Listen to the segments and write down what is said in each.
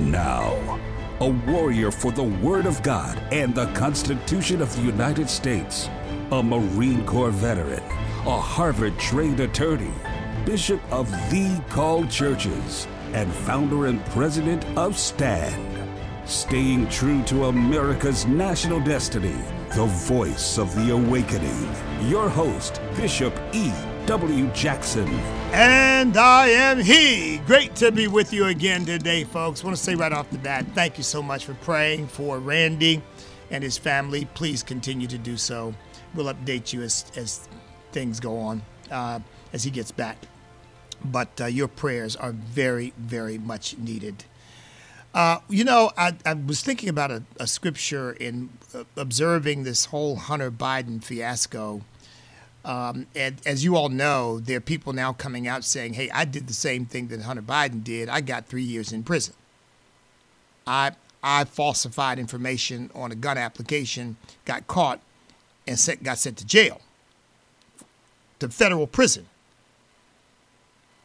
And now, a warrior for the Word of God and the Constitution of the United States, a Marine Corps veteran, a Harvard trained attorney, Bishop of the Called Churches, and founder and president of STAND. Staying true to America's national destiny, the voice of the awakening. Your host, Bishop E. W. Jackson. And I am he. Great to be with you again today, folks. Want to say right off the bat, thank you so much for praying for Randy and his family. Please continue to do so. We'll update you as, as things go on, uh, as he gets back. But uh, your prayers are very, very much needed. Uh, you know, I, I, was thinking about a, a scripture in uh, observing this whole Hunter Biden fiasco um, and as you all know, there are people now coming out saying, hey, I did the same thing that Hunter Biden did. I got three years in prison. I, I falsified information on a gun application, got caught, and sent, got sent to jail, to federal prison.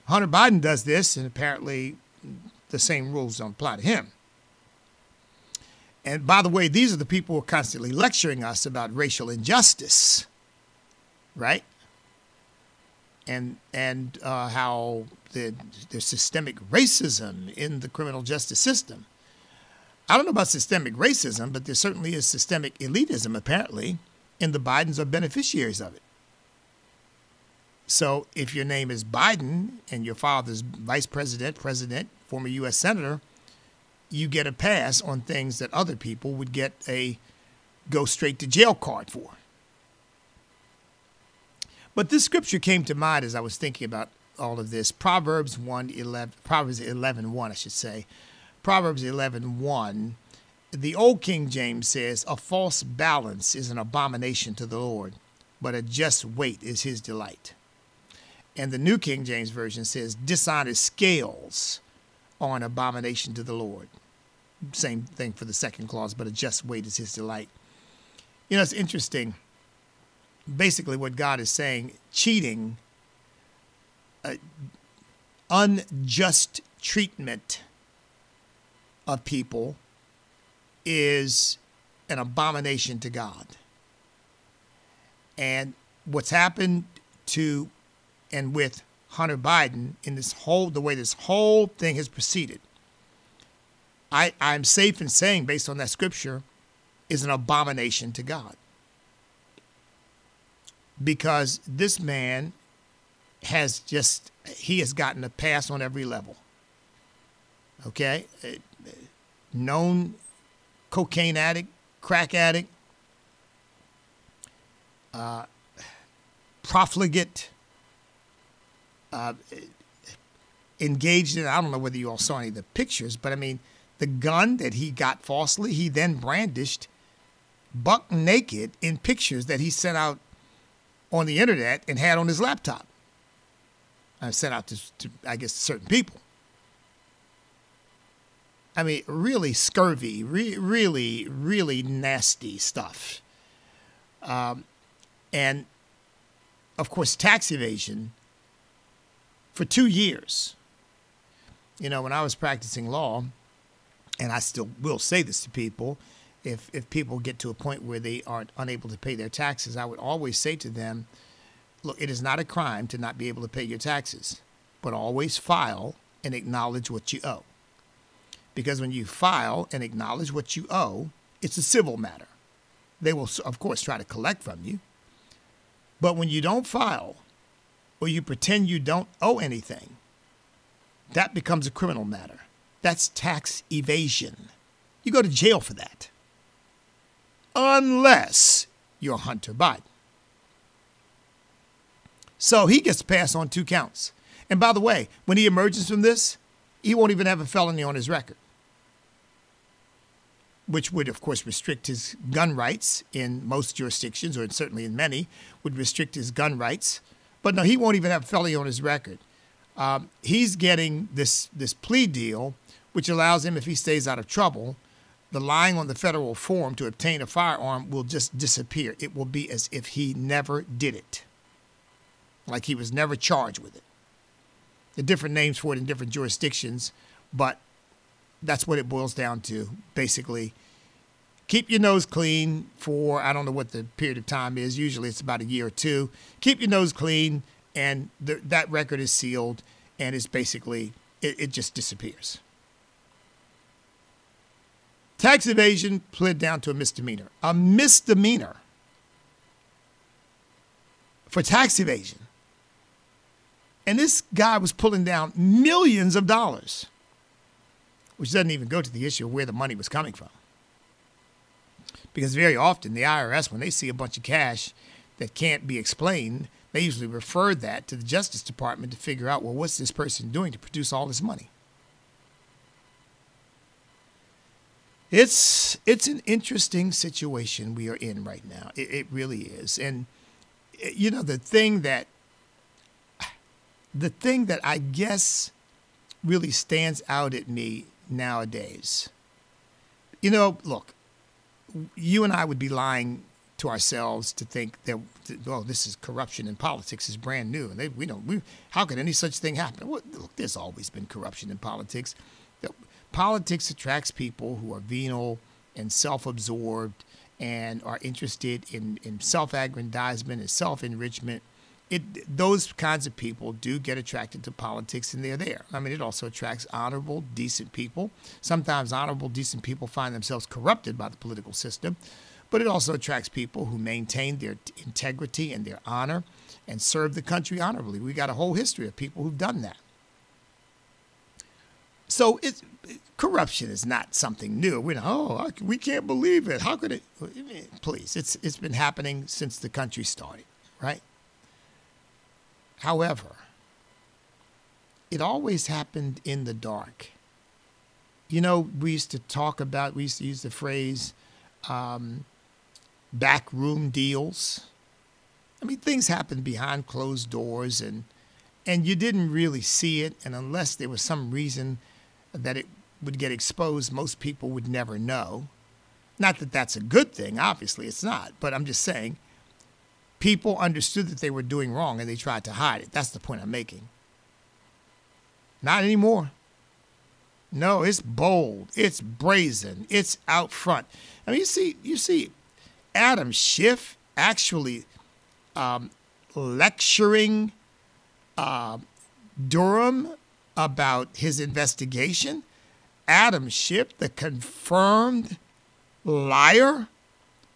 Hunter Biden does this, and apparently the same rules don't apply to him. And by the way, these are the people who are constantly lecturing us about racial injustice right? And and uh, how the, there's systemic racism in the criminal justice system. I don't know about systemic racism, but there certainly is systemic elitism, apparently, and the Bidens are beneficiaries of it. So if your name is Biden and your father's vice president, president, former U.S. senator, you get a pass on things that other people would get a go straight to jail card for. But this scripture came to mind as I was thinking about all of this. Proverbs 1 11, Proverbs 11 1, I should say. Proverbs 11 1. The old King James says, A false balance is an abomination to the Lord, but a just weight is his delight. And the New King James Version says, Dishonest scales are an abomination to the Lord. Same thing for the second clause, but a just weight is his delight. You know, it's interesting basically what God is saying cheating, uh, unjust treatment of people is an abomination to God. And what's happened to and with Hunter Biden in this whole the way this whole thing has proceeded, I, I'm safe in saying, based on that scripture, is an abomination to God because this man has just he has gotten a pass on every level. Okay, known cocaine addict, crack addict, uh, profligate, uh, engaged in. I don't know whether you all saw any of the pictures, but I mean, the gun that he got falsely, he then brandished buck naked in pictures that he sent out on the internet and had on his laptop. I sent out to, to, I guess, certain people. I mean, really scurvy, re- really, really nasty stuff. Um, and of course, tax evasion for two years. You know, when I was practicing law, and I still will say this to people, if if people get to a point where they are unable to pay their taxes, I would always say to them, look, it is not a crime to not be able to pay your taxes, but always file and acknowledge what you owe. Because when you file and acknowledge what you owe, it's a civil matter. They will, of course, try to collect from you. But when you don't file or you pretend you don't owe anything, that becomes a criminal matter. That's tax evasion. You go to jail for that unless you're Hunter Biden. So he gets to pass on two counts. And by the way, when he emerges from this, he won't even have a felony on his record, which would, of course, restrict his gun rights in most jurisdictions, or certainly in many, would restrict his gun rights. But no, he won't even have a felony on his record. Um, he's getting this this plea deal, which allows him, if he stays out of trouble, the lying on the federal form to obtain a firearm will just disappear. It will be as if he never did it, like he was never charged with it. The different names for it in different jurisdictions, but that's what it boils down to, basically. Keep your nose clean for, I don't know what the period of time is. Usually it's about a year or two. Keep your nose clean, and that record is sealed, and it's basically, it, it just disappears. Tax evasion pled down to a misdemeanor. A misdemeanor for tax evasion. And this guy was pulling down millions of dollars, which doesn't even go to the issue of where the money was coming from. Because very often the IRS, when they see a bunch of cash that can't be explained, they usually refer that to the Justice Department to figure out, well, what's this person doing to produce all this money? It's it's an interesting situation we are in right now. It, it really is, and you know the thing that the thing that I guess really stands out at me nowadays. You know, look, you and I would be lying to ourselves to think that oh, this is corruption in politics is brand new, and they, we don't. We, how could any such thing happen? Well, look, there's always been corruption in politics. Politics attracts people who are venal and self-absorbed and are interested in, in self-aggrandizement and self-enrichment it those kinds of people do get attracted to politics and they're there. I mean, it also attracts honorable, decent people. Sometimes honorable, decent people find themselves corrupted by the political system, but it also attracts people who maintain their integrity and their honor and serve the country honorably. We got a whole history of people who've done that. So it, corruption is not something new. We know, oh, we can't believe it. How could it? Please, it's it's been happening since the country started, right? However, it always happened in the dark. You know, we used to talk about, we used to use the phrase um, backroom deals. I mean, things happened behind closed doors and and you didn't really see it. And unless there was some reason that it would get exposed, most people would never know. Not that that's a good thing, obviously, it's not. But I'm just saying people understood that they were doing wrong and they tried to hide it. That's the point I'm making. Not anymore. No, it's bold, it's brazen, it's out front. I mean, you see, you see, Adam Schiff actually um, lecturing uh, Durham about his investigation. Adam Schiff, the confirmed liar,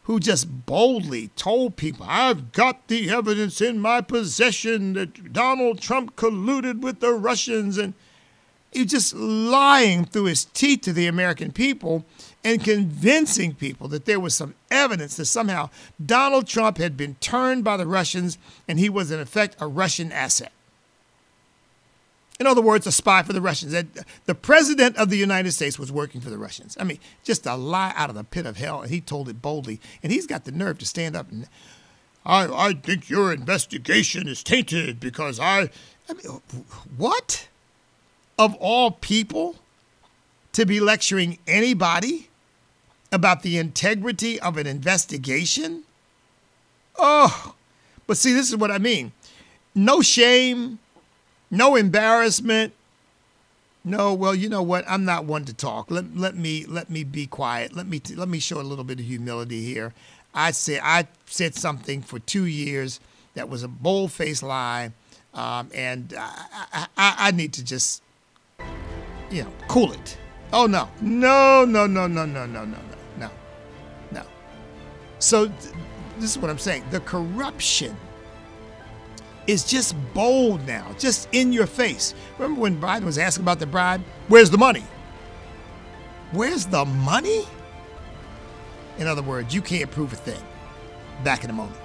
who just boldly told people, I've got the evidence in my possession that Donald Trump colluded with the Russians. And he just lying through his teeth to the American people and convincing people that there was some evidence that somehow Donald Trump had been turned by the Russians and he was, in effect, a Russian asset. In other words, a spy for the Russians. That the president of the United States was working for the Russians. I mean, just a lie out of the pit of hell, and he told it boldly. And he's got the nerve to stand up and, I, I think your investigation is tainted because I, I mean, what? Of all people, to be lecturing anybody about the integrity of an investigation? Oh, but see, this is what I mean. No shame, no embarrassment. No, well, you know what? I'm not one to talk. Let, let me let me be quiet. Let me let me show a little bit of humility here. I said I said something for two years that was a bold-faced lie, um, and I, I, I need to just you know cool it. Oh no, no, no, no, no, no, no, no, no, no. So th- this is what I'm saying. The corruption is just bold now, just in your face. Remember when Biden was asking about the bribe? Where's the money? Where's the money? In other words, you can't prove a thing. Back in a moment.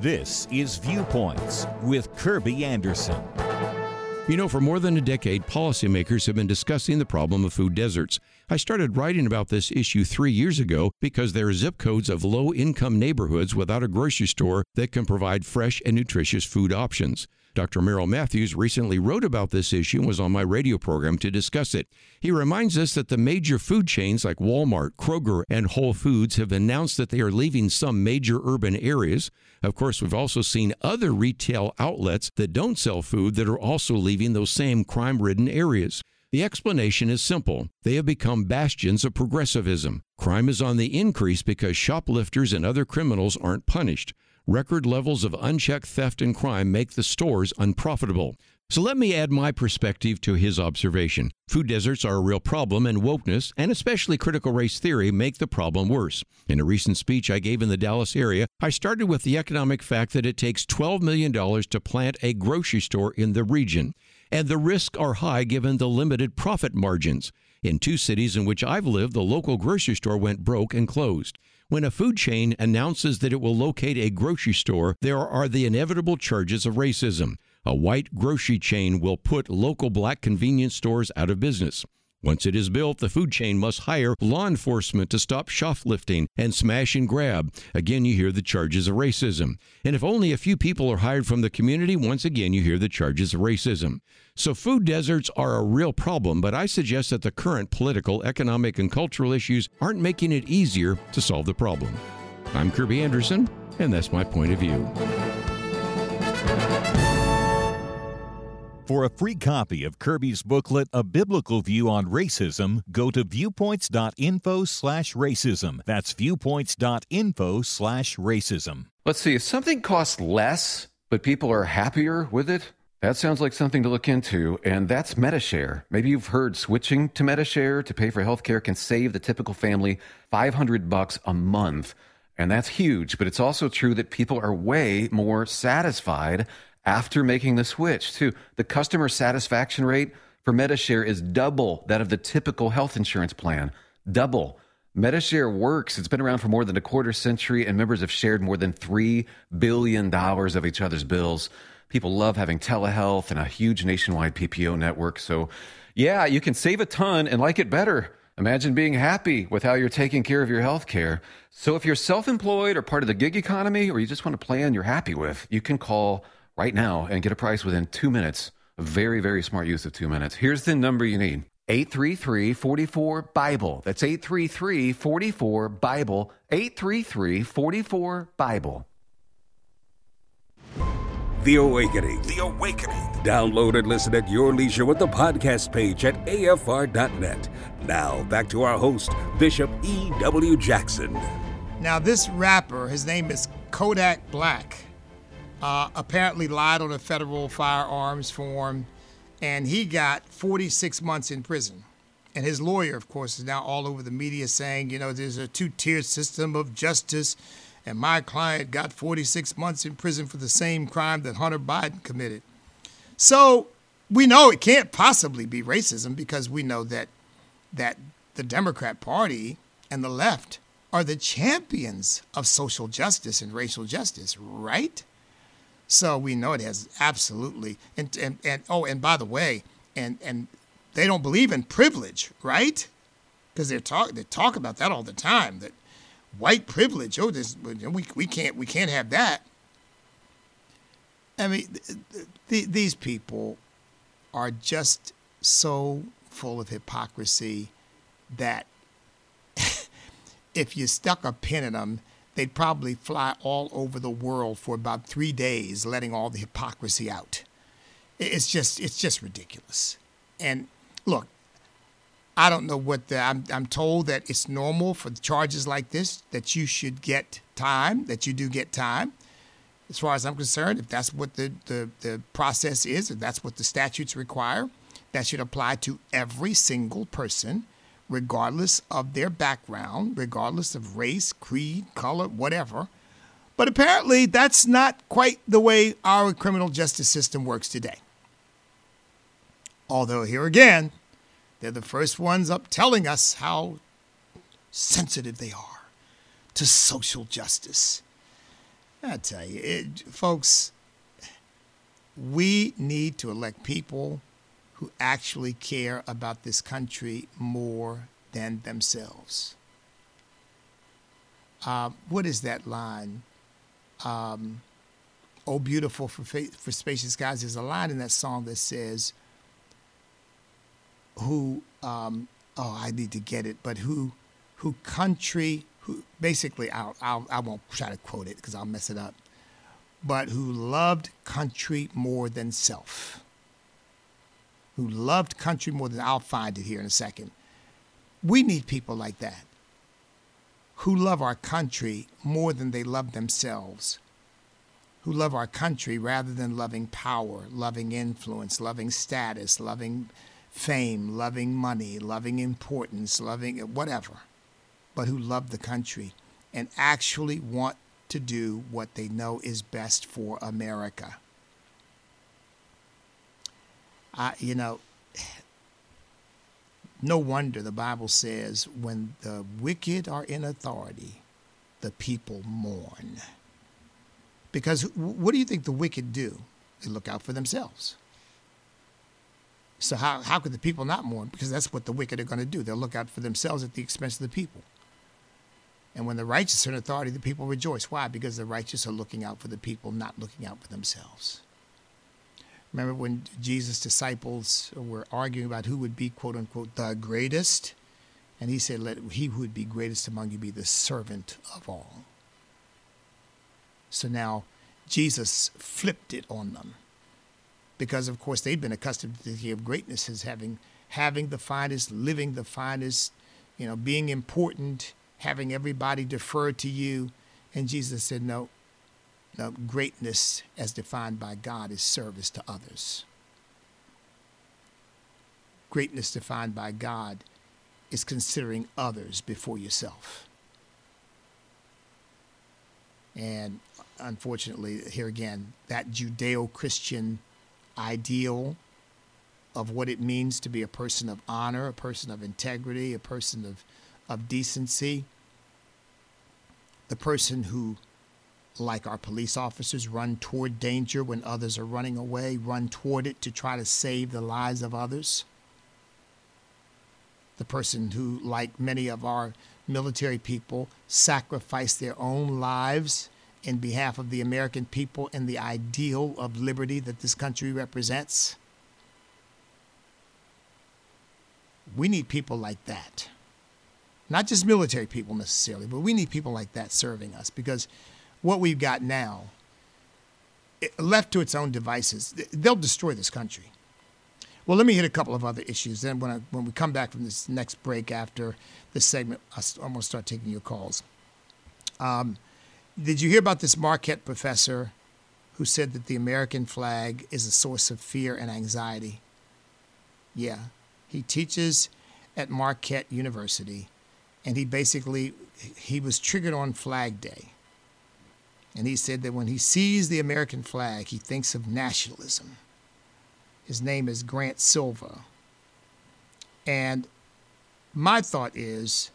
This is Viewpoints with Kirby Anderson. You know, for more than a decade, policymakers have been discussing the problem of food deserts. I started writing about this issue three years ago because there are zip codes of low income neighborhoods without a grocery store that can provide fresh and nutritious food options. Dr. Merrill Matthews recently wrote about this issue and was on my radio program to discuss it. He reminds us that the major food chains like Walmart, Kroger, and Whole Foods have announced that they are leaving some major urban areas. Of course, we've also seen other retail outlets that don't sell food that are also leaving those same crime ridden areas. The explanation is simple. They have become bastions of progressivism. Crime is on the increase because shoplifters and other criminals aren't punished. Record levels of unchecked theft and crime make the stores unprofitable. So let me add my perspective to his observation. Food deserts are a real problem, and wokeness, and especially critical race theory, make the problem worse. In a recent speech I gave in the Dallas area, I started with the economic fact that it takes $12 million to plant a grocery store in the region, and the risks are high given the limited profit margins. In two cities in which I've lived, the local grocery store went broke and closed. When a food chain announces that it will locate a grocery store, there are the inevitable charges of racism. A white grocery chain will put local black convenience stores out of business. Once it is built, the food chain must hire law enforcement to stop shoplifting and smash and grab. Again, you hear the charges of racism. And if only a few people are hired from the community, once again, you hear the charges of racism. So, food deserts are a real problem, but I suggest that the current political, economic, and cultural issues aren't making it easier to solve the problem. I'm Kirby Anderson, and that's my point of view. For a free copy of Kirby's booklet, A Biblical View on Racism, go to viewpoints.info slash racism. That's viewpoints.info slash racism. Let's see, if something costs less, but people are happier with it, that sounds like something to look into, and that's Medi-Share. Maybe you've heard switching to Medi-Share to pay for healthcare can save the typical family 500 bucks a month. And that's huge, but it's also true that people are way more satisfied after making the switch, too. The customer satisfaction rate for Medi-Share is double that of the typical health insurance plan. Double. Medi-Share works. It's been around for more than a quarter century, and members have shared more than $3 billion of each other's bills. People love having telehealth and a huge nationwide PPO network. So, yeah, you can save a ton and like it better. Imagine being happy with how you're taking care of your health care. So, if you're self employed or part of the gig economy, or you just want a plan you're happy with, you can call right now and get a price within two minutes. A very, very smart use of two minutes. Here's the number you need 833 44 Bible. That's 833 44 Bible. 833 44 Bible. The Awakening. The Awakening. Download and listen at your leisure with the podcast page at afr.net. Now, back to our host, Bishop E.W. Jackson. Now, this rapper, his name is Kodak Black uh, apparently lied on a federal firearms form, and he got 46 months in prison. And his lawyer, of course, is now all over the media saying, you know, there's a two tier system of justice, and my client got 46 months in prison for the same crime that Hunter Biden committed. So we know it can't possibly be racism because we know that that the Democrat Party and the left are the champions of social justice and racial justice, right? So we know it has absolutely and and, and oh and by the way, and and they don't believe in privilege, right? Because they talk they talk about that all the time. That white privilege. Oh, this we we can't we can't have that. I mean, th- th- these people are just so full of hypocrisy that if you stuck a pin in them they'd probably fly all over the world for about three days, letting all the hypocrisy out. It's just it's just ridiculous. And look, I don't know what the I'm I'm told that it's normal for charges like this that you should get time, that you do get time. As far as I'm concerned, if that's what the, the, the process is, if that's what the statutes require, that should apply to every single person regardless of their background, regardless of race, creed, color, whatever. But apparently, that's not quite the way our criminal justice system works today. Although, here again, they're the first ones up telling us how sensitive they are to social justice. I tell you, it, folks, we need to elect people who actually care about this country more than themselves. Uh, what is that line? Um, Oh, beautiful for, for spacious skies. There's a line in that song that says, who, um, oh, I need to get it, but who, who country, who basically, I'll, I'll, I won't try to quote it because I'll mess it up, but who loved country more than self. Who loved country more than, I'll find it here in a second. We need people like that who love our country more than they love themselves, who love our country rather than loving power, loving influence, loving status, loving fame, loving money, loving importance, loving whatever, but who love the country and actually want to do what they know is best for America. Uh, you know, no wonder the Bible says, when the wicked are in authority, the people mourn. Because what do you think the wicked do? They look out for themselves. So, how, how could the people not mourn? Because that's what the wicked are going to do. They'll look out for themselves at the expense of the people. And when the righteous are in authority, the people rejoice. Why? Because the righteous are looking out for the people, not looking out for themselves. Remember when Jesus' disciples were arguing about who would be, quote unquote, the greatest? And he said, Let he who would be greatest among you be the servant of all. So now Jesus flipped it on them. Because, of course, they'd been accustomed to thinking of greatness as having, having the finest, living the finest, you know, being important, having everybody defer to you. And Jesus said, No, now, greatness, as defined by God, is service to others. Greatness, defined by God, is considering others before yourself. And unfortunately, here again, that Judeo Christian ideal of what it means to be a person of honor, a person of integrity, a person of, of decency, the person who like our police officers run toward danger when others are running away, run toward it to try to save the lives of others. The person who, like many of our military people, sacrifice their own lives in behalf of the American people and the ideal of liberty that this country represents. We need people like that. Not just military people necessarily, but we need people like that serving us because what we've got now, left to its own devices, they'll destroy this country. Well, let me hit a couple of other issues. Then, when I, when we come back from this next break after this segment, I'm going to start taking your calls. Um, did you hear about this Marquette professor who said that the American flag is a source of fear and anxiety? Yeah, he teaches at Marquette University, and he basically he was triggered on Flag Day and he said that when he sees the American flag, he thinks of nationalism. His name is Grant Silva. And my thought is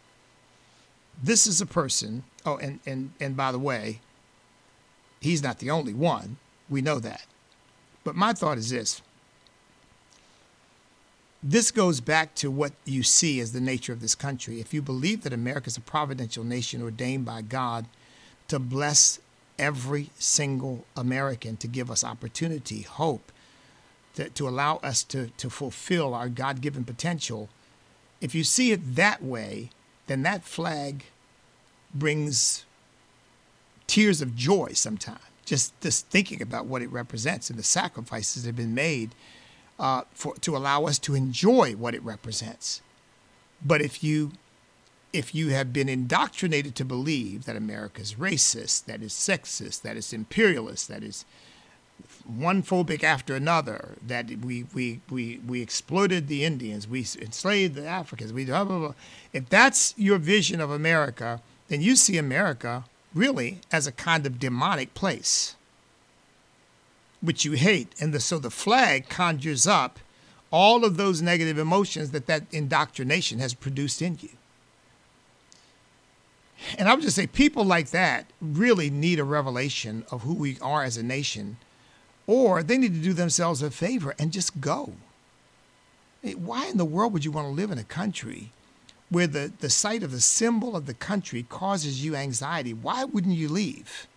this is a person, oh, and, and, and by the way, he's not the only one. We know that. But my thought is this this goes back to what you see as the nature of this country. If you believe that America is a providential nation ordained by God to bless every single American to give us opportunity, hope, to, to allow us to, to fulfill our God given potential. If you see it that way, then that flag brings tears of joy sometimes. Just, just thinking about what it represents and the sacrifices that have been made uh, for, to allow us to enjoy what it represents. But if you if you have been indoctrinated to believe that America is racist, that is sexist, that is imperialist, that is one phobic after another, that we, we, we, we exploited the Indians, we enslaved the Africans, we blah, blah, blah. If that's your vision of America, then you see America really as a kind of demonic place, which you hate. And the, so the flag conjures up all of those negative emotions that that indoctrination has produced in you. And I would just say people like that really need a revelation of who we are as a nation, or they need to do themselves a favor and just go. Why in the world would you want to live in a country where the, the sight of the symbol of the country causes you anxiety? Why wouldn't you leave?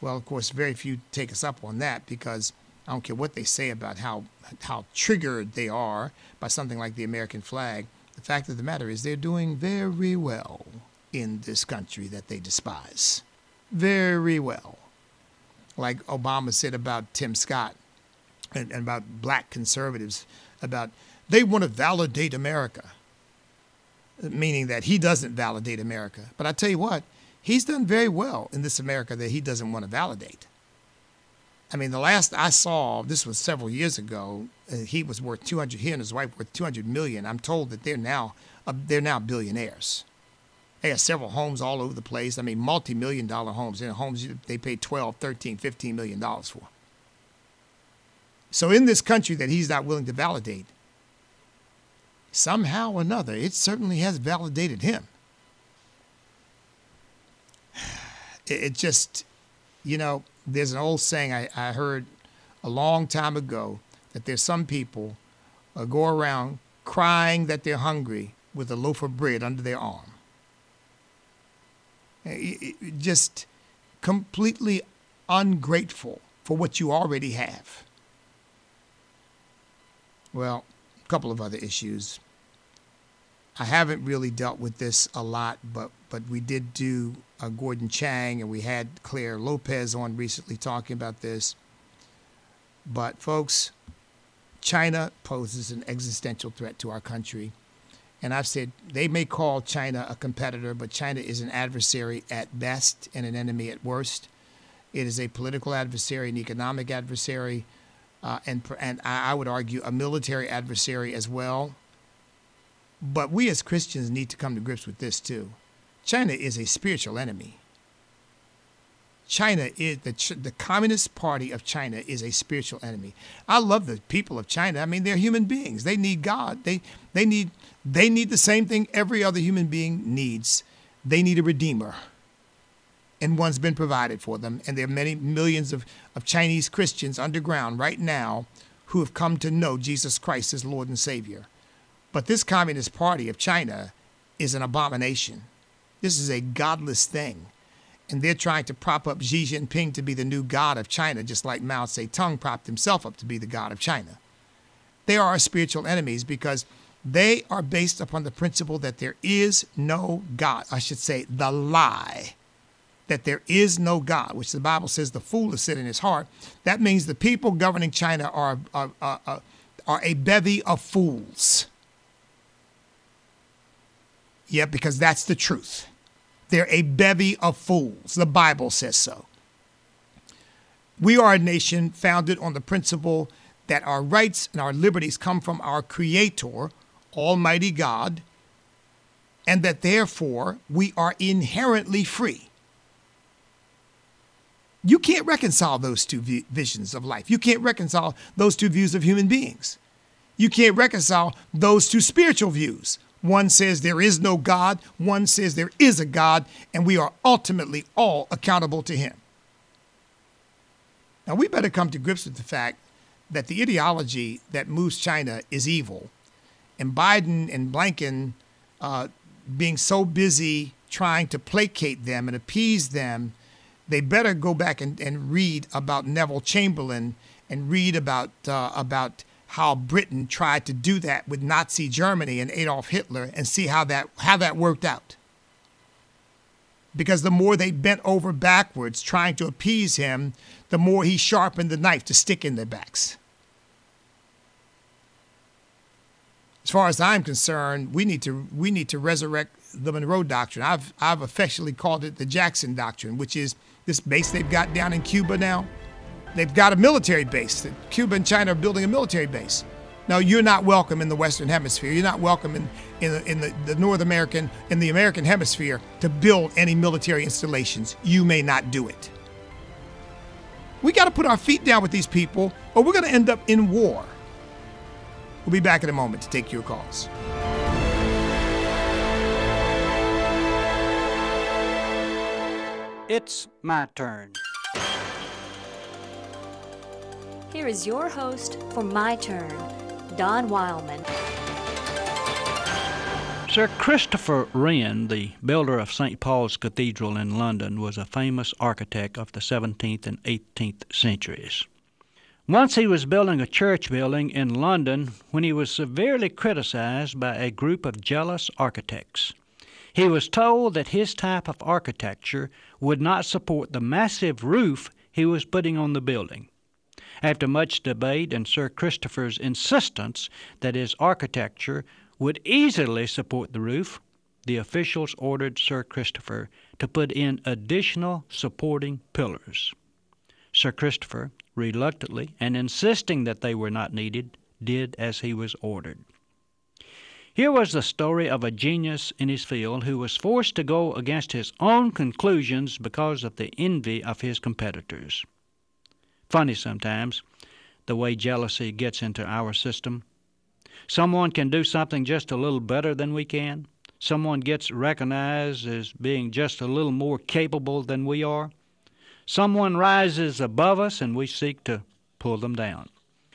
Well, of course, very few take us up on that because I don't care what they say about how how triggered they are by something like the American flag. The fact of the matter is they're doing very well in this country that they despise. Very well. Like Obama said about Tim Scott and, and about black conservatives, about they want to validate America, meaning that he doesn't validate America. But I tell you what, he's done very well in this America that he doesn't want to validate. I mean, the last I saw, this was several years ago. Uh, he was worth 200. He and his wife worth 200 million. I'm told that they're now uh, they're now billionaires. They have several homes all over the place. I mean, multi-million dollar homes. And homes they pay 12, 13, 15 million dollars for. So in this country that he's not willing to validate, somehow or another, it certainly has validated him. It, it just, you know, there's an old saying I, I heard a long time ago that there's some people uh, go around crying that they're hungry with a loaf of bread under their arm. It, just completely ungrateful for what you already have. Well, a couple of other issues. I haven't really dealt with this a lot, but but we did do uh, Gordon Chang and we had Clare Lopez on recently talking about this. But folks, China poses an existential threat to our country. And I've said they may call China a competitor, but China is an adversary at best and an enemy at worst. It is a political adversary, an economic adversary, uh, and, and I would argue a military adversary as well. But we as Christians need to come to grips with this too. China is a spiritual enemy. China is the the Communist Party of China is a spiritual enemy. I love the people of China. I mean, they're human beings. They need God. They they need they need the same thing every other human being needs. They need a redeemer. And one's been provided for them. And there are many millions of, of Chinese Christians underground right now who have come to know Jesus Christ as Lord and Savior. But this Communist Party of China is an abomination. This is a godless thing. And they're trying to prop up Xi Jinping to be the new God of China, just like Mao Zedong propped himself up to be the God of China. They are our spiritual enemies because they are based upon the principle that there is no God. I should say, the lie that there is no God, which the Bible says the fool is said in his heart. That means the people governing China are, are, are, are a bevy of fools. Yeah, because that's the truth. They're a bevy of fools. The Bible says so. We are a nation founded on the principle that our rights and our liberties come from our Creator, Almighty God, and that therefore we are inherently free. You can't reconcile those two visions of life. You can't reconcile those two views of human beings. You can't reconcile those two spiritual views one says there is no God, one says there is a God, and we are ultimately all accountable to Him. Now, we better come to grips with the fact that the ideology that moves China is evil, and Biden and Blinken uh, being so busy trying to placate them and appease them, they better go back and, and read about Neville Chamberlain and read about uh, about how Britain tried to do that with Nazi Germany and Adolf Hitler and see how that how that worked out. Because the more they bent over backwards trying to appease him, the more he sharpened the knife to stick in their backs. As far as I'm concerned, we need to we need to resurrect the Monroe Doctrine. I've I've affectionately called it the Jackson Doctrine, which is this base they've got down in Cuba now They've got a military base. Cuba and China are building a military base. Now, you're not welcome in the Western Hemisphere. You're not welcome in, in, the, in the, the North American, in the American Hemisphere to build any military installations. You may not do it. We got to put our feet down with these people, or we're going to end up in war. We'll be back in a moment to take your calls. It's my turn. Here is your host for My Turn, Don Wildman. Sir Christopher Wren, the builder of St. Paul's Cathedral in London, was a famous architect of the 17th and 18th centuries. Once he was building a church building in London when he was severely criticized by a group of jealous architects. He was told that his type of architecture would not support the massive roof he was putting on the building. After much debate and Sir Christopher's insistence that his architecture would easily support the roof, the officials ordered Sir Christopher to put in additional supporting pillars. Sir Christopher, reluctantly and insisting that they were not needed, did as he was ordered. Here was the story of a genius in his field who was forced to go against his own conclusions because of the envy of his competitors. Funny sometimes, the way jealousy gets into our system. Someone can do something just a little better than we can. Someone gets recognized as being just a little more capable than we are. Someone rises above us and we seek to pull them down.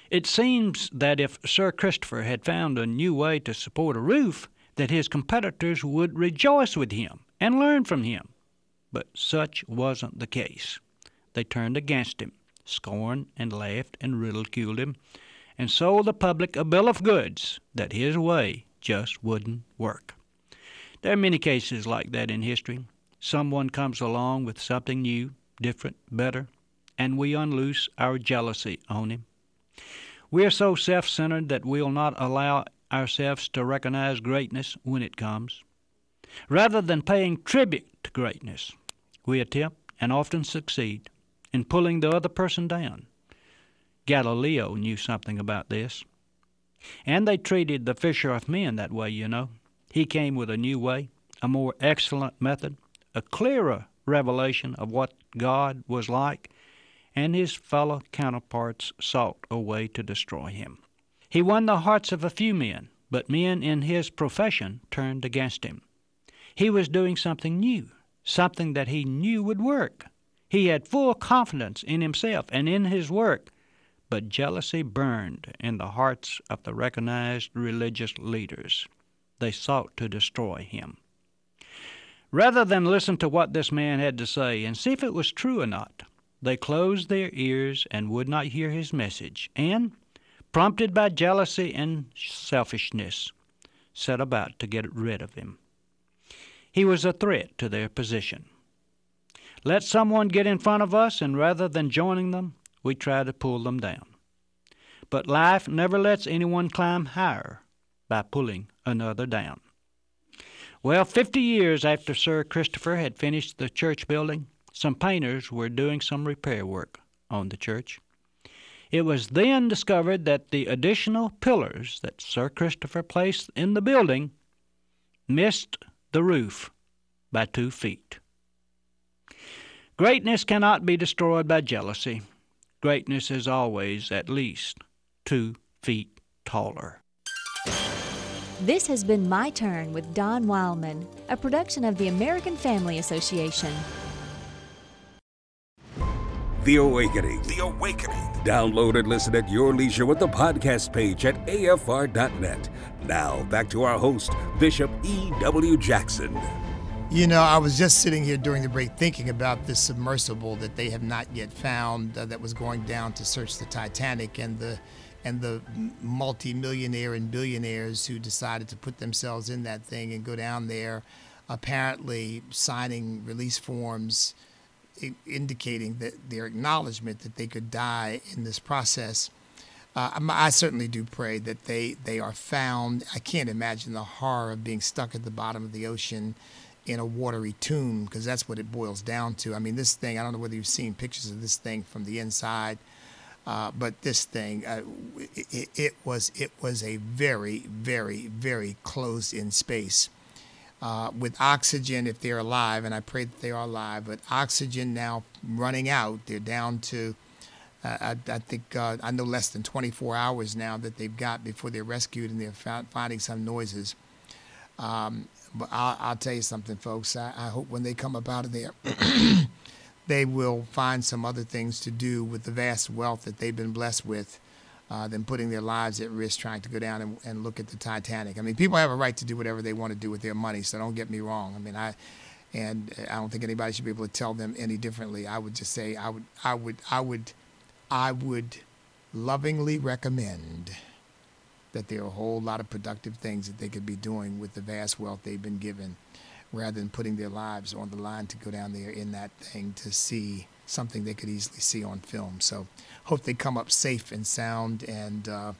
It seems that if Sir Christopher had found a new way to support a roof, that his competitors would rejoice with him and learn from him. But such wasn't the case. They turned against him, scorned and laughed and ridiculed him, and sold the public a bill of goods that his way just wouldn't work. There are many cases like that in history. Someone comes along with something new, different, better, and we unloose our jealousy on him. We are so self centered that we'll not allow ourselves to recognize greatness when it comes. Rather than paying tribute to greatness, we attempt, and often succeed, in pulling the other person down. Galileo knew something about this. And they treated the fisher of men that way, you know. He came with a new way, a more excellent method, a clearer revelation of what God was like, and his fellow counterparts sought a way to destroy him. He won the hearts of a few men, but men in his profession turned against him. He was doing something new, something that he knew would work. He had full confidence in himself and in his work, but jealousy burned in the hearts of the recognized religious leaders. They sought to destroy him. Rather than listen to what this man had to say and see if it was true or not, they closed their ears and would not hear his message, and, prompted by jealousy and selfishness, set about to get rid of him. He was a threat to their position. Let someone get in front of us, and rather than joining them, we try to pull them down. But life never lets anyone climb higher by pulling another down. Well, fifty years after Sir Christopher had finished the church building, some painters were doing some repair work on the church. It was then discovered that the additional pillars that Sir Christopher placed in the building missed the roof by two feet. Greatness cannot be destroyed by jealousy. Greatness is always at least two feet taller. This has been My Turn with Don Wildman, a production of the American Family Association. The Awakening. The Awakening. Download and listen at your leisure with the podcast page at afr.net. Now, back to our host, Bishop E.W. Jackson. You know, I was just sitting here during the break thinking about this submersible that they have not yet found uh, that was going down to search the Titanic and the and the multi-millionaire and billionaires who decided to put themselves in that thing and go down there apparently signing release forms indicating that their acknowledgement that they could die in this process. Uh, I certainly do pray that they, they are found. I can't imagine the horror of being stuck at the bottom of the ocean in a watery tomb because that's what it boils down to. I mean, this thing, I don't know whether you've seen pictures of this thing from the inside, uh, but this thing, uh, it, it, was, it was a very, very, very closed in space uh, with oxygen if they're alive, and I pray that they are alive, but oxygen now running out. They're down to, uh, I, I, think, uh, I know less than 24 hours now that they've got before they're rescued, and they're found, finding some noises. Um, but I'll, I'll, tell you something, folks. I, I hope when they come up out of there, they will find some other things to do with the vast wealth that they've been blessed with. uh, than putting their lives at risk trying to go down and, and look at the Titanic. I mean, people have a right to do whatever they want to do with their money, so don't get me wrong. I mean, I and I don't think anybody should be able to tell them any differently. I would just say I would I would I would I would lovingly recommend that there are a whole lot of productive things that they could be doing with the vast wealth they've been given rather than putting their lives on the line to go down there in that thing to see something they could easily see on film. So hope they come up safe and sound and uh,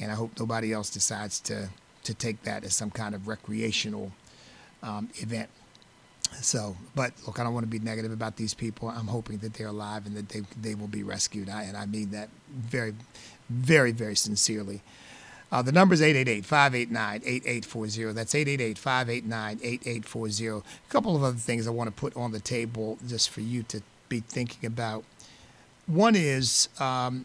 and I hope nobody else decides to to take that as some kind of recreational um, event. So, but look, I don't want to be negative about these people. I'm hoping that they're alive and that they they will be rescued. I, and I mean that very, very, very sincerely. Uh, the number is 888-589-8840. That's 888-589-8840. A couple of other things I want to put on the table just for you to be thinking about. One is um,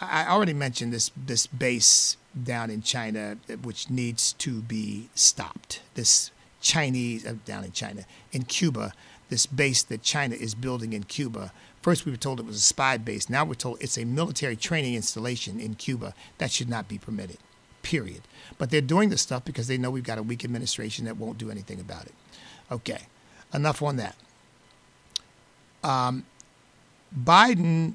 I already mentioned this this base down in China, which needs to be stopped. This Chinese uh, down in China, in Cuba, this base that China is building in Cuba. First, we were told it was a spy base. Now we're told it's a military training installation in Cuba. That should not be permitted, period. But they're doing this stuff because they know we've got a weak administration that won't do anything about it. Okay, enough on that. Um, Biden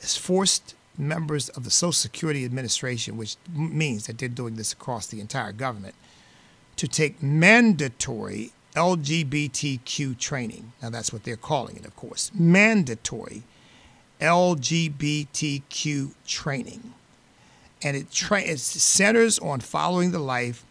has forced members of the Social Security Administration, which means that they're doing this across the entire government, to take mandatory LGBTQ training. Now, that's what they're calling it, of course. Mandatory LGBTQ training. And it, tra- it centers on following the life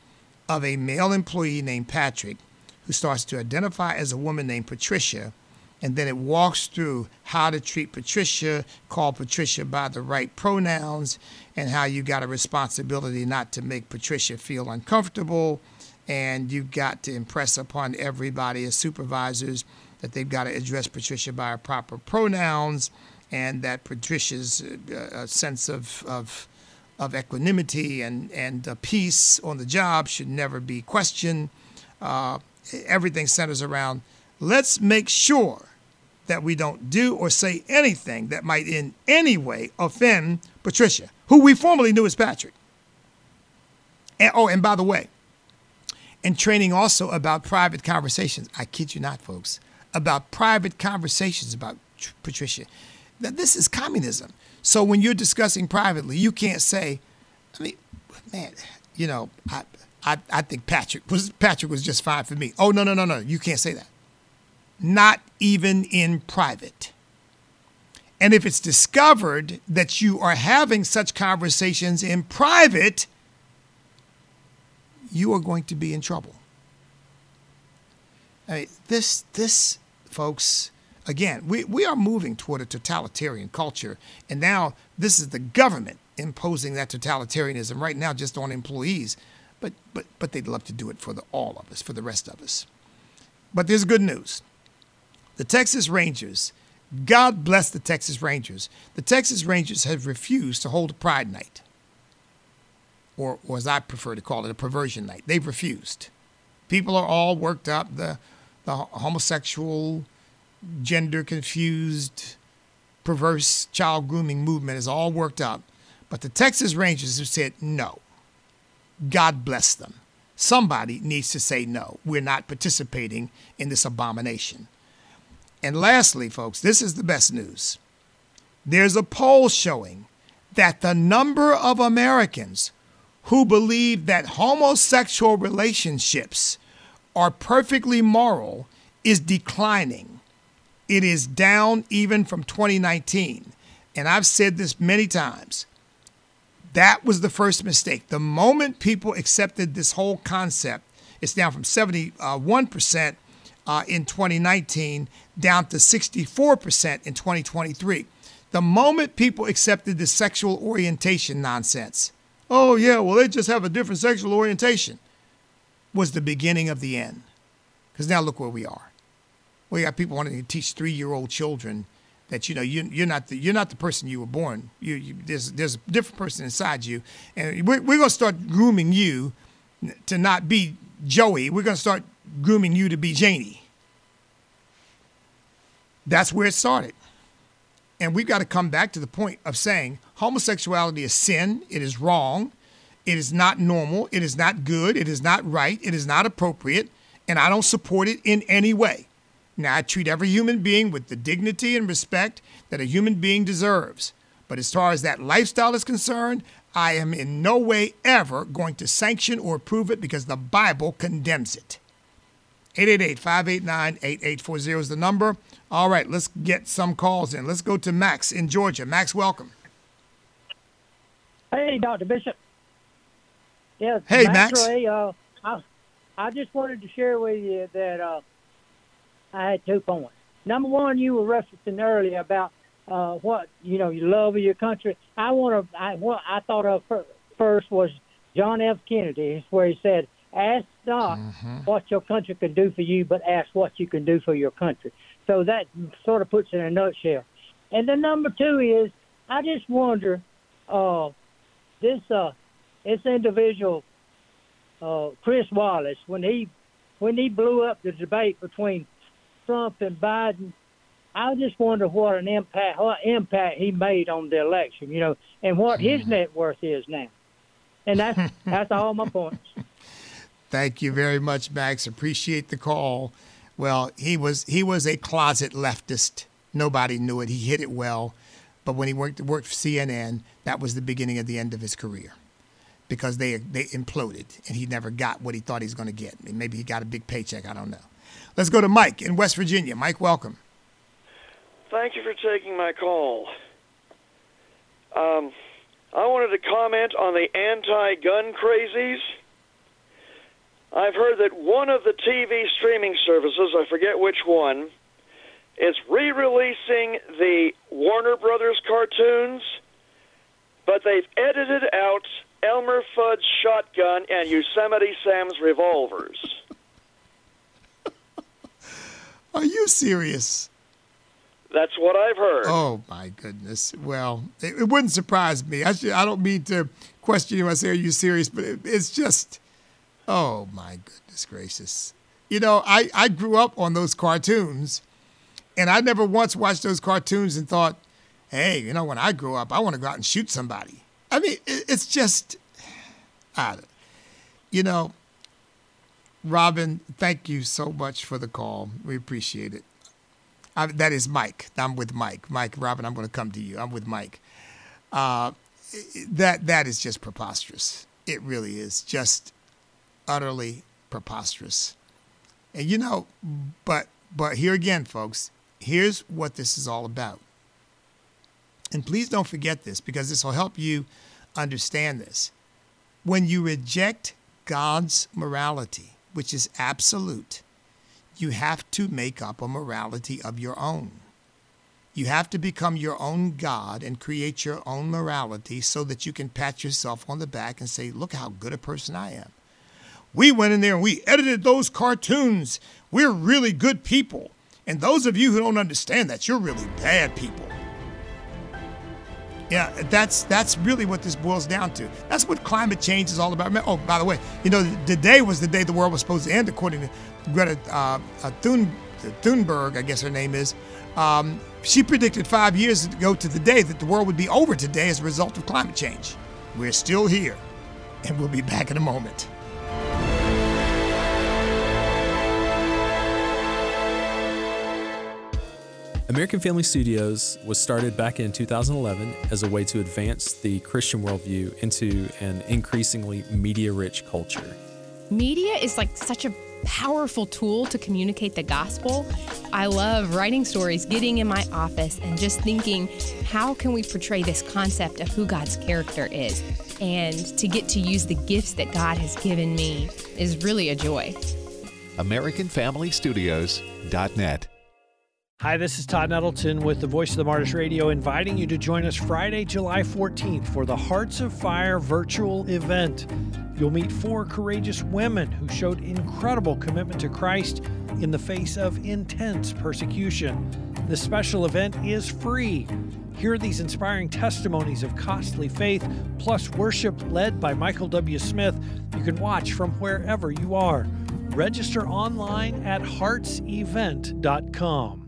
of a male employee named Patrick who starts to identify as a woman named Patricia. And then it walks through how to treat Patricia, call Patricia by the right pronouns, and how you got a responsibility not to make Patricia feel uncomfortable and you've got to impress upon everybody as supervisors that they've got to address Patricia by her proper pronouns, and that Patricia's uh, sense of, of of equanimity and and uh, peace on the job should never be questioned. Uh, everything centers around let's make sure that we don't do or say anything that might in any way offend Patricia, who we formerly knew as Patrick. And, oh, and by the way, and training also about private conversations. I kid you not, folks, about private conversations about Patricia. That this is communism. So when you're discussing privately, you can't say, I mean, man, you know, I, I, I think Patrick was Patrick was just fine for me. Oh no no no no, you can't say that. Not even in private. And if it's discovered that you are having such conversations in private, you are going to be in trouble. I mean, this, this, folks, again, we, we are moving toward a totalitarian culture, and now this is the government imposing that totalitarianism right now just on employees. But, but, but they'd love to do it for the, all of us, for the rest of us. But there's good news. The Texas Rangers, God bless the Texas Rangers. The Texas Rangers have refused to hold a Pride Night or, or as I prefer to call it, a perversion night. They've refused. People are all worked up. The, the homosexual, gender confused, perverse child grooming movement is all worked up. But the Texas Rangers have said no. God bless them. Somebody needs to say no. We're not participating in this abomination. And lastly, folks, this is the best news. There's a poll showing that the number of Americans who believe that homosexual relationships are perfectly moral is declining. It is down even from 2019. And I've said this many times. That was the first mistake. The moment people accepted this whole concept, it's down from 71% uh, in 2019 down to 64% in 2023. The moment people accepted the sexual orientation nonsense, oh, yeah, well, they just have a different sexual orientation, was the beginning of the end. Because now look where we are. We got people wanting to teach three year old children that you know you, you're not the you're not the person you were born. You, you there's there's a different person inside you, and we're we're gonna start grooming you to not be Joey. We're gonna start grooming you to be Janie. That's where it started, And we've got to come back to the point of saying homosexuality is sin, it is wrong, it is not normal, it is not good, it is not right, it is not appropriate, and I don't support it in any way. Now, I treat every human being with the dignity and respect that a human being deserves. But as far as that lifestyle is concerned, I am in no way ever going to sanction or approve it because the Bible condemns it. 888 589 8840 is the number. All right, let's get some calls in. Let's go to Max in Georgia. Max, welcome. Hey, Dr. Bishop. Yes. Hey, Max. Max. Ray, uh, I, I just wanted to share with you that uh, I had two points. Number one, you were referencing earlier about uh, what you know, you love of your country. I want to. I what I thought of first was John F. Kennedy, where he said, "Ask not what your country can do for you, but ask what you can do for your country." So that sort of puts it in a nutshell. And then number two is, I just wonder, uh, this uh, this individual, uh, Chris Wallace, when he when he blew up the debate between Trump and Biden, I just wonder what an impact what impact he made on the election, you know, and what his net worth is now. And that's that's all my points. Thank you very much, Max. Appreciate the call. Well, he was he was a closet leftist. Nobody knew it. He hid it well. But when he worked worked for CNN, that was the beginning of the end of his career. Because they they imploded and he never got what he thought he was going to get. Maybe he got a big paycheck, I don't know. Let's go to Mike in West Virginia. Mike, welcome. Thank you for taking my call. Um, I wanted to comment on the anti gun crazies. I've heard that one of the TV streaming services, I forget which one, is re releasing the Warner Brothers cartoons, but they've edited out Elmer Fudd's shotgun and Yosemite Sam's revolvers. Are you serious? That's what I've heard. Oh my goodness. Well, it, it wouldn't surprise me. I should, I don't mean to question you. I say, are you serious? But it, it's just, oh my goodness gracious. You know, I, I grew up on those cartoons, and I never once watched those cartoons and thought, hey, you know, when I grow up, I want to go out and shoot somebody. I mean, it, it's just, I, you know, Robin, thank you so much for the call. We appreciate it. I, that is Mike. I'm with Mike. Mike, Robin, I'm going to come to you. I'm with Mike. Uh, that that is just preposterous. It really is just utterly preposterous. And you know, but but here again, folks, here's what this is all about. And please don't forget this because this will help you understand this. When you reject God's morality, which is absolute, you have to make up a morality of your own. You have to become your own God and create your own morality so that you can pat yourself on the back and say, Look how good a person I am. We went in there and we edited those cartoons. We're really good people. And those of you who don't understand that, you're really bad people. Yeah, that's that's really what this boils down to. That's what climate change is all about. Oh, by the way, you know, today was the day the world was supposed to end, according to Greta uh, uh, Thun, Thunberg, I guess her name is. Um, she predicted five years ago to the day that the world would be over today as a result of climate change. We're still here, and we'll be back in a moment. American Family Studios was started back in 2011 as a way to advance the Christian worldview into an increasingly media rich culture. Media is like such a powerful tool to communicate the gospel. I love writing stories, getting in my office, and just thinking, how can we portray this concept of who God's character is? And to get to use the gifts that God has given me is really a joy. AmericanFamilyStudios.net. Hi, this is Todd Nettleton with the Voice of the Martyrs Radio, inviting you to join us Friday, July 14th for the Hearts of Fire virtual event. You'll meet four courageous women who showed incredible commitment to Christ in the face of intense persecution. The special event is free. Hear these inspiring testimonies of costly faith, plus worship led by Michael W. Smith. You can watch from wherever you are. Register online at heartsevent.com.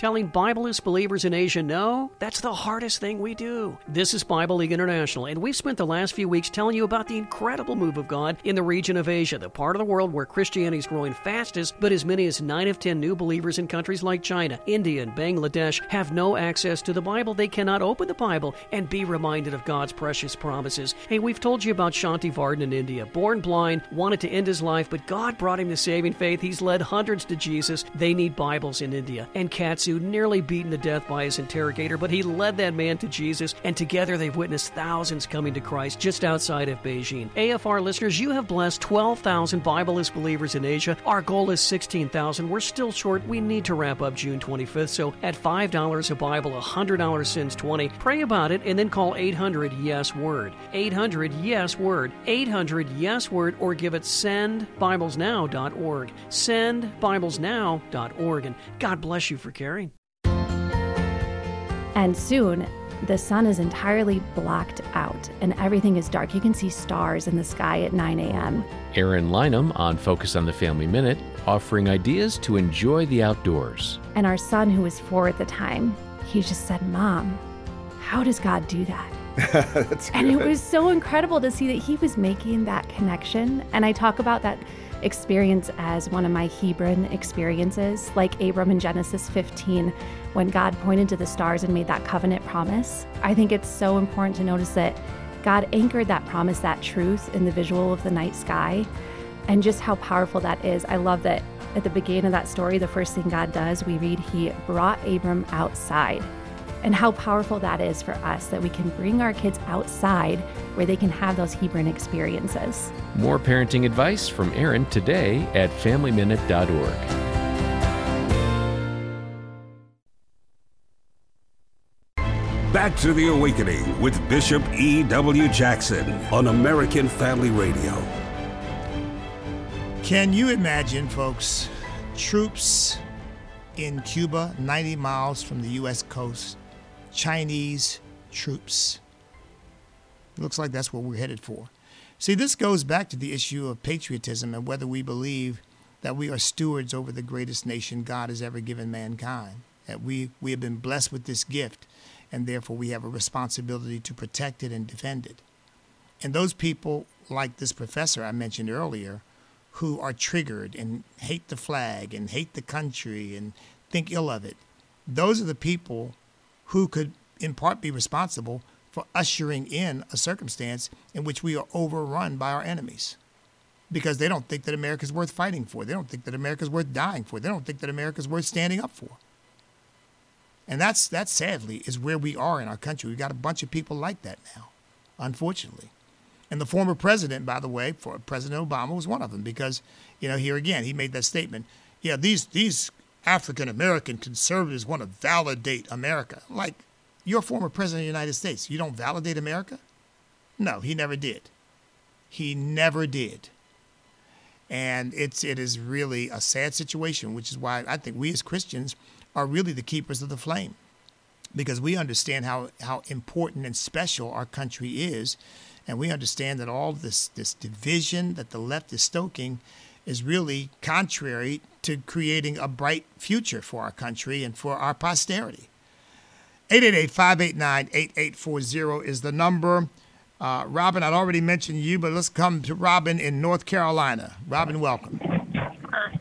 telling Bibleless believers in Asia no, that's the hardest thing we do. This is Bible League International, and we've spent the last few weeks telling you about the incredible move of God in the region of Asia, the part of the world where Christianity is growing fastest, but as many as 9 of 10 new believers in countries like China, India, and Bangladesh have no access to the Bible. They cannot open the Bible and be reminded of God's precious promises. Hey, we've told you about Shanti Varden in India. Born blind, wanted to end his life, but God brought him to saving faith. He's led hundreds to Jesus. They need Bibles in India. And Nearly beaten to death by his interrogator, but he led that man to Jesus, and together they've witnessed thousands coming to Christ just outside of Beijing. AFR listeners, you have blessed 12,000 Bibleless believers in Asia. Our goal is 16,000. We're still short. We need to wrap up June 25th. So at $5 a Bible, $100 since 20, pray about it and then call 800 Yes Word. 800 Yes Word. 800 Yes Word or give it sendbiblesnow.org. Sendbiblesnow.org. And God bless you for caring. And soon, the sun is entirely blocked out and everything is dark. You can see stars in the sky at 9 a.m. Aaron Lynham on Focus on the Family Minute, offering ideas to enjoy the outdoors. And our son, who was four at the time, he just said, Mom, how does God do that? and it was so incredible to see that he was making that connection. And I talk about that experience as one of my Hebron experiences, like Abram in Genesis 15, when God pointed to the stars and made that covenant promise. I think it's so important to notice that God anchored that promise, that truth, in the visual of the night sky, and just how powerful that is. I love that at the beginning of that story, the first thing God does, we read, He brought Abram outside and how powerful that is for us that we can bring our kids outside where they can have those Hebron experiences. More parenting advice from Aaron today at FamilyMinute.org. Back to the Awakening with Bishop E.W. Jackson on American Family Radio. Can you imagine, folks, troops in Cuba, 90 miles from the U.S. coast, Chinese troops. It Looks like that's what we're headed for. See, this goes back to the issue of patriotism and whether we believe that we are stewards over the greatest nation God has ever given mankind. That we, we have been blessed with this gift, and therefore we have a responsibility to protect it and defend it. And those people, like this professor I mentioned earlier, who are triggered and hate the flag and hate the country and think ill of it, those are the people who could in part be responsible for ushering in a circumstance in which we are overrun by our enemies because they don't think that America is worth fighting for. They don't think that America is worth dying for. They don't think that America is worth standing up for. And that's that sadly is where we are in our country. We've got a bunch of people like that now, unfortunately. And the former president, by the way, for President Obama was one of them because, you know, here again, he made that statement. Yeah, these these African American conservatives want to validate America. Like, you're former president of the United States. You don't validate America? No, he never did. He never did. And it's it is really a sad situation, which is why I think we as Christians are really the keepers of the flame. Because we understand how, how important and special our country is, and we understand that all this this division that the left is stoking is really contrary to creating a bright future for our country and for our posterity. 888-589-8840 is the number. Uh, Robin, I'd already mentioned you, but let's come to Robin in North Carolina. Robin, welcome. Hi,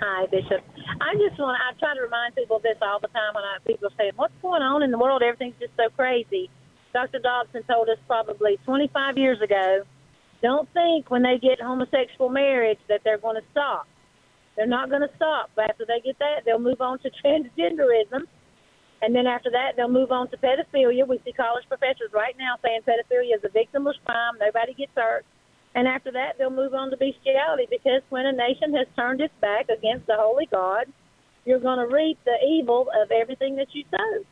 Hi Bishop. I just want I try to remind people of this all the time when I, people say, "What's going on in the world? Everything's just so crazy." Dr. Dobson told us probably 25 years ago, "Don't think when they get homosexual marriage that they're going to stop. They're not going to stop. After they get that, they'll move on to transgenderism." And then after that, they'll move on to pedophilia. We see college professors right now saying pedophilia is a victimless crime. Nobody gets hurt. And after that, they'll move on to bestiality because when a nation has turned its back against the holy God, you're going to reap the evil of everything that you sow.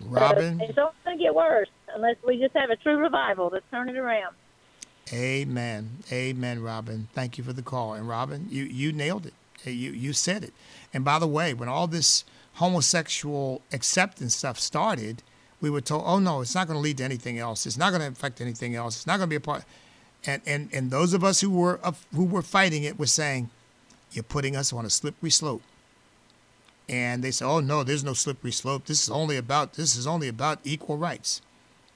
Robin. So it's only going to get worse unless we just have a true revival to turn it around. Amen. Amen, Robin. Thank you for the call. And Robin, you, you nailed it. You, you said it. And by the way, when all this homosexual acceptance stuff started, we were told, oh no, it's not going to lead to anything else. It's not going to affect anything else. It's not going to be a part. And, and, and those of us who were who were fighting it were saying, you're putting us on a slippery slope. and they said, "Oh no, there's no slippery slope. This is only about this is only about equal rights."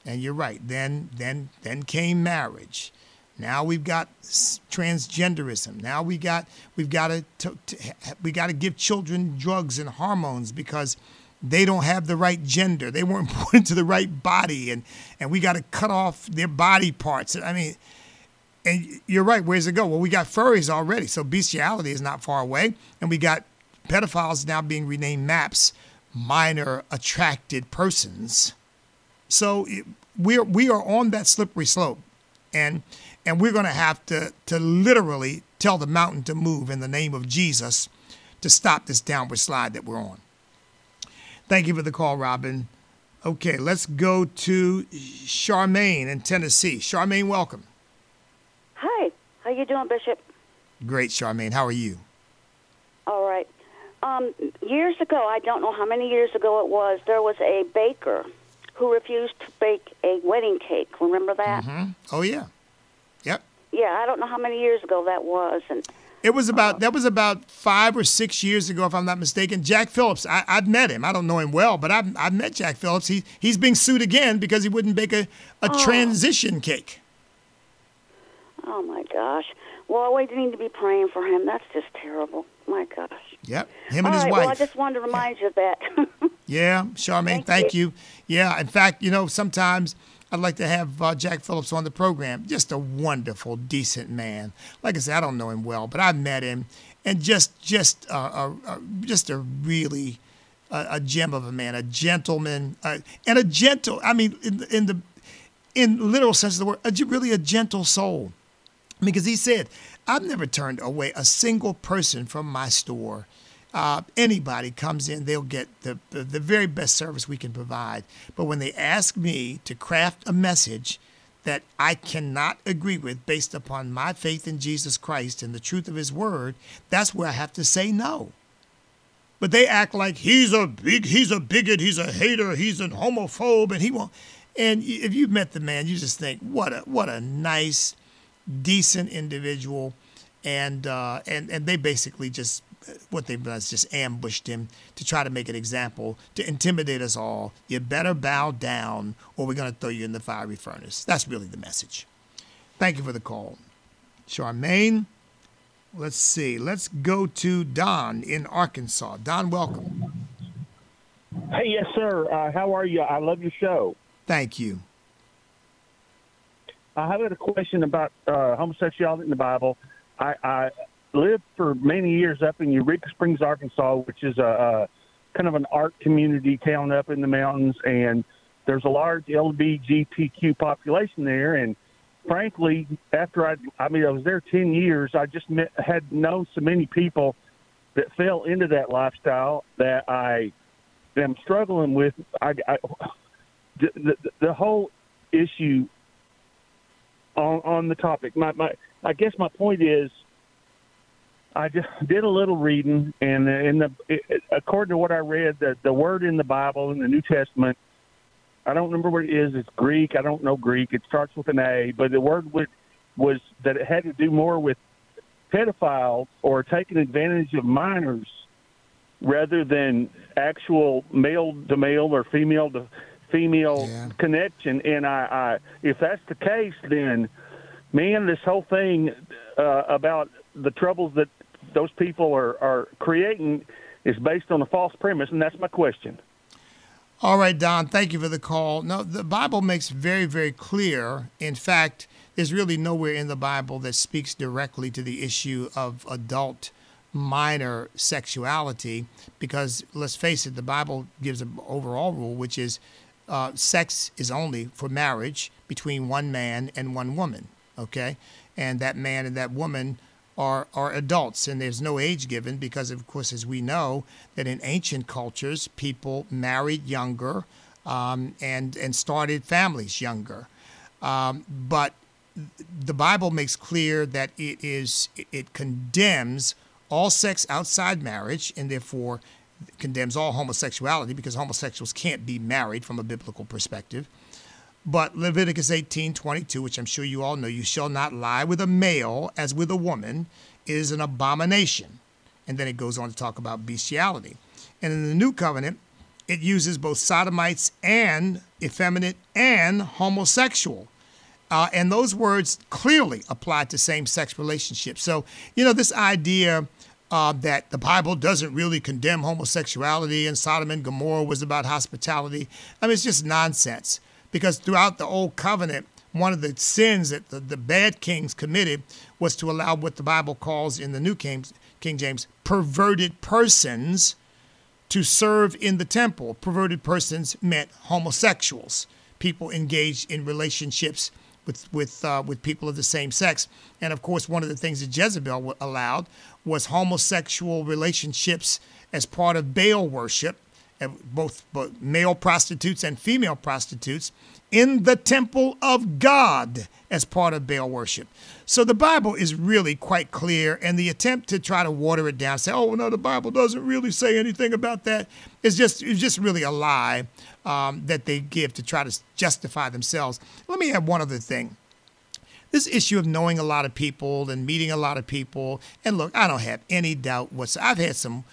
And you're right. Then then then came marriage. Now we've got transgenderism. Now we got we've got to, to, to we got to give children drugs and hormones because they don't have the right gender. They weren't born into the right body, and and we got to cut off their body parts. I mean, and you're right. Where's it go? Well, we got furries already, so bestiality is not far away, and we got pedophiles now being renamed MAPS, minor attracted persons. So it, we're we are on that slippery slope, and and we're going to have to to literally tell the mountain to move in the name of Jesus to stop this downward slide that we're on. Thank you for the call, Robin. Okay, let's go to Charmaine in Tennessee. Charmaine, welcome. Hi, how you doing, Bishop? Great, Charmaine. How are you? All right. Um, years ago, I don't know how many years ago it was, there was a baker who refused to bake a wedding cake. Remember that? Mm-hmm. Oh yeah. Yeah, I don't know how many years ago that was, and it was about uh, that was about five or six years ago, if I'm not mistaken. Jack Phillips, I, have met him. I don't know him well, but I've, I've met Jack Phillips. He he's being sued again because he wouldn't bake a, a oh. transition cake. Oh my gosh! Well, we need to be praying for him. That's just terrible. My gosh. Yep, him and All his right, wife. Well, I just wanted to remind yeah. you of that. yeah, Charmaine, thank, thank you. you. Yeah, in fact, you know, sometimes I'd like to have uh, Jack Phillips on the program. Just a wonderful, decent man. Like I said, I don't know him well, but I've met him, and just just uh, a, a, just a really a, a, gem of a man, a gentleman, uh, and a gentle. I mean, in, in the in literal sense of the word, a, really a gentle soul. Because he said, I've never turned away a single person from my store. Uh, anybody comes in, they'll get the, the, the very best service we can provide. But when they ask me to craft a message that I cannot agree with based upon my faith in Jesus Christ and the truth of his word, that's where I have to say no. But they act like he's a big he's a bigot, he's a hater, he's an homophobe, and he won't and if you've met the man, you just think, what a what a nice, decent individual and uh, and and they basically just what they've done is just ambushed him to try to make an example to intimidate us all. You better bow down, or we're going to throw you in the fiery furnace. That's really the message. Thank you for the call, Charmaine. Let's see. Let's go to Don in Arkansas. Don, welcome. Hey, yes, sir. Uh, how are you? I love your show. Thank you. I have a question about uh, homosexuality in the Bible. I, I lived for many years up in Eureka Springs, Arkansas, which is a, a kind of an art community town up in the mountains, and there's a large LGBTQ population there. And frankly, after I, I mean, I was there ten years, I just met, had known so many people that fell into that lifestyle that I am struggling with. I, I the, the, the whole issue on on the topic. My my I guess my point is, I just did a little reading, and in the it, according to what I read, the the word in the Bible in the New Testament, I don't remember what it is. It's Greek. I don't know Greek. It starts with an A, but the word was, was that it had to do more with pedophiles or taking advantage of minors rather than actual male to male or female to female yeah. connection. And I, I, if that's the case, then man, this whole thing uh, about the troubles that those people are, are creating is based on a false premise, and that's my question. All right, Don, thank you for the call. No, the Bible makes very, very clear. In fact, there's really nowhere in the Bible that speaks directly to the issue of adult minor sexuality because let's face it, the Bible gives an overall rule, which is uh, sex is only for marriage between one man and one woman okay? And that man and that woman are, are adults, and there's no age given because, of course, as we know, that in ancient cultures, people married younger um, and, and started families younger. Um, but the Bible makes clear that it is it condemns all sex outside marriage, and therefore condemns all homosexuality because homosexuals can't be married from a biblical perspective. But Leviticus 18 22, which I'm sure you all know, you shall not lie with a male as with a woman, is an abomination. And then it goes on to talk about bestiality. And in the new covenant, it uses both sodomites and effeminate and homosexual. Uh, and those words clearly apply to same sex relationships. So, you know, this idea uh, that the Bible doesn't really condemn homosexuality and Sodom and Gomorrah was about hospitality, I mean, it's just nonsense. Because throughout the Old Covenant, one of the sins that the, the bad kings committed was to allow what the Bible calls in the New King, King James perverted persons to serve in the temple. Perverted persons meant homosexuals, people engaged in relationships with with uh, with people of the same sex. And of course, one of the things that Jezebel allowed was homosexual relationships as part of Baal worship, both, both male prostitutes and female prostitutes in the temple of God as part of Baal worship. So the Bible is really quite clear, and the attempt to try to water it down, say, "Oh no, the Bible doesn't really say anything about that," is just is just really a lie um, that they give to try to justify themselves. Let me add one other thing. This issue of knowing a lot of people and meeting a lot of people, and look, I don't have any doubt whatsoever. I've had some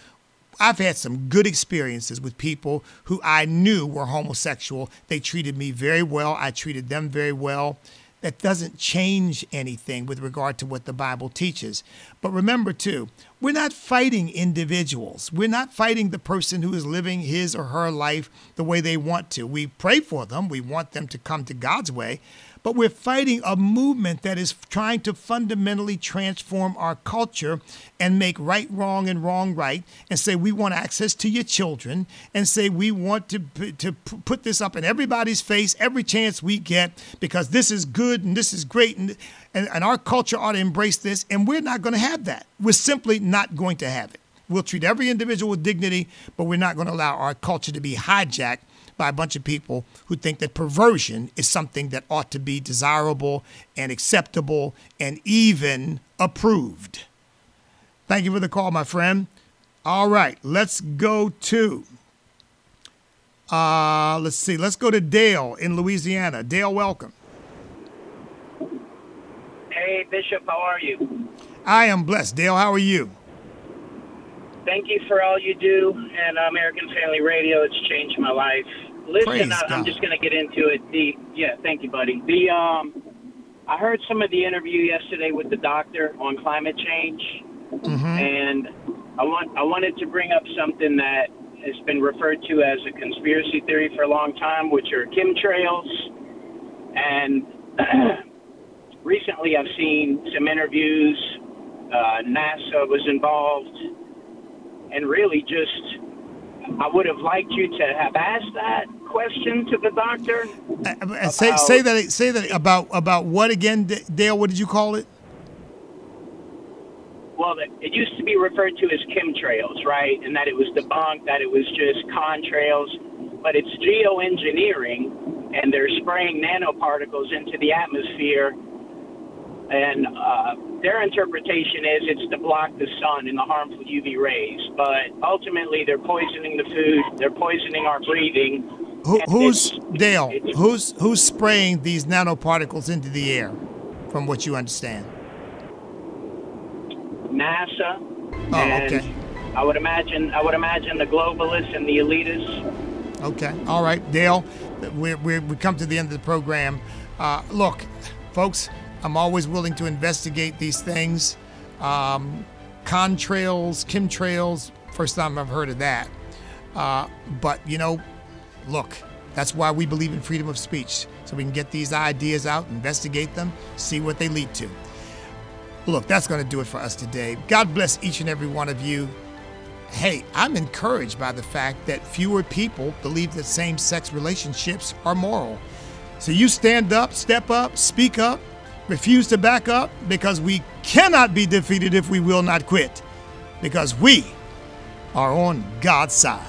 I've had some good experiences with people who I knew were homosexual. They treated me very well. I treated them very well. That doesn't change anything with regard to what the Bible teaches. But remember, too, we're not fighting individuals. We're not fighting the person who is living his or her life the way they want to. We pray for them, we want them to come to God's way but we're fighting a movement that is trying to fundamentally transform our culture and make right wrong and wrong right and say we want access to your children and say we want to to put this up in everybody's face every chance we get because this is good and this is great and and, and our culture ought to embrace this and we're not going to have that. We're simply not going to have it. We'll treat every individual with dignity but we're not going to allow our culture to be hijacked by a bunch of people who think that perversion is something that ought to be desirable and acceptable and even approved. Thank you for the call, my friend. All right, let's go to uh, let's see, let's go to Dale in Louisiana. Dale, welcome. Hey, Bishop, how are you? I am blessed. Dale, how are you? Thank you for all you do and American Family Radio. It's changed my life. Listen, I, I'm just going to get into it. The yeah, thank you, buddy. The um, I heard some of the interview yesterday with the doctor on climate change, mm-hmm. and I want I wanted to bring up something that has been referred to as a conspiracy theory for a long time, which are chemtrails. And recently, I've seen some interviews. Uh, NASA was involved, and really just I would have liked you to have asked that question to the doctor. Uh, uh say say that say that about about what again, Dale? What did you call it? Well, it used to be referred to as chemtrails, right? And that it was debunked, that it was just contrails, but it's geoengineering, and they're spraying nanoparticles into the atmosphere and uh, their interpretation is it's to block the sun and the harmful UV rays. But ultimately, they're poisoning the food, they're poisoning our breathing. Who, who's Dale? Who's who's spraying these nanoparticles into the air? From what you understand, NASA. Oh, okay. I would imagine. I would imagine the globalists and the elitists. Okay. All right, Dale. We we we come to the end of the program. Uh, look, folks I'm always willing to investigate these things. Um, contrails, chemtrails, first time I've heard of that. Uh, but, you know, look, that's why we believe in freedom of speech. So we can get these ideas out, investigate them, see what they lead to. Look, that's going to do it for us today. God bless each and every one of you. Hey, I'm encouraged by the fact that fewer people believe that same sex relationships are moral. So you stand up, step up, speak up, refuse to back up because we cannot be defeated if we will not quit, because we are on God's side.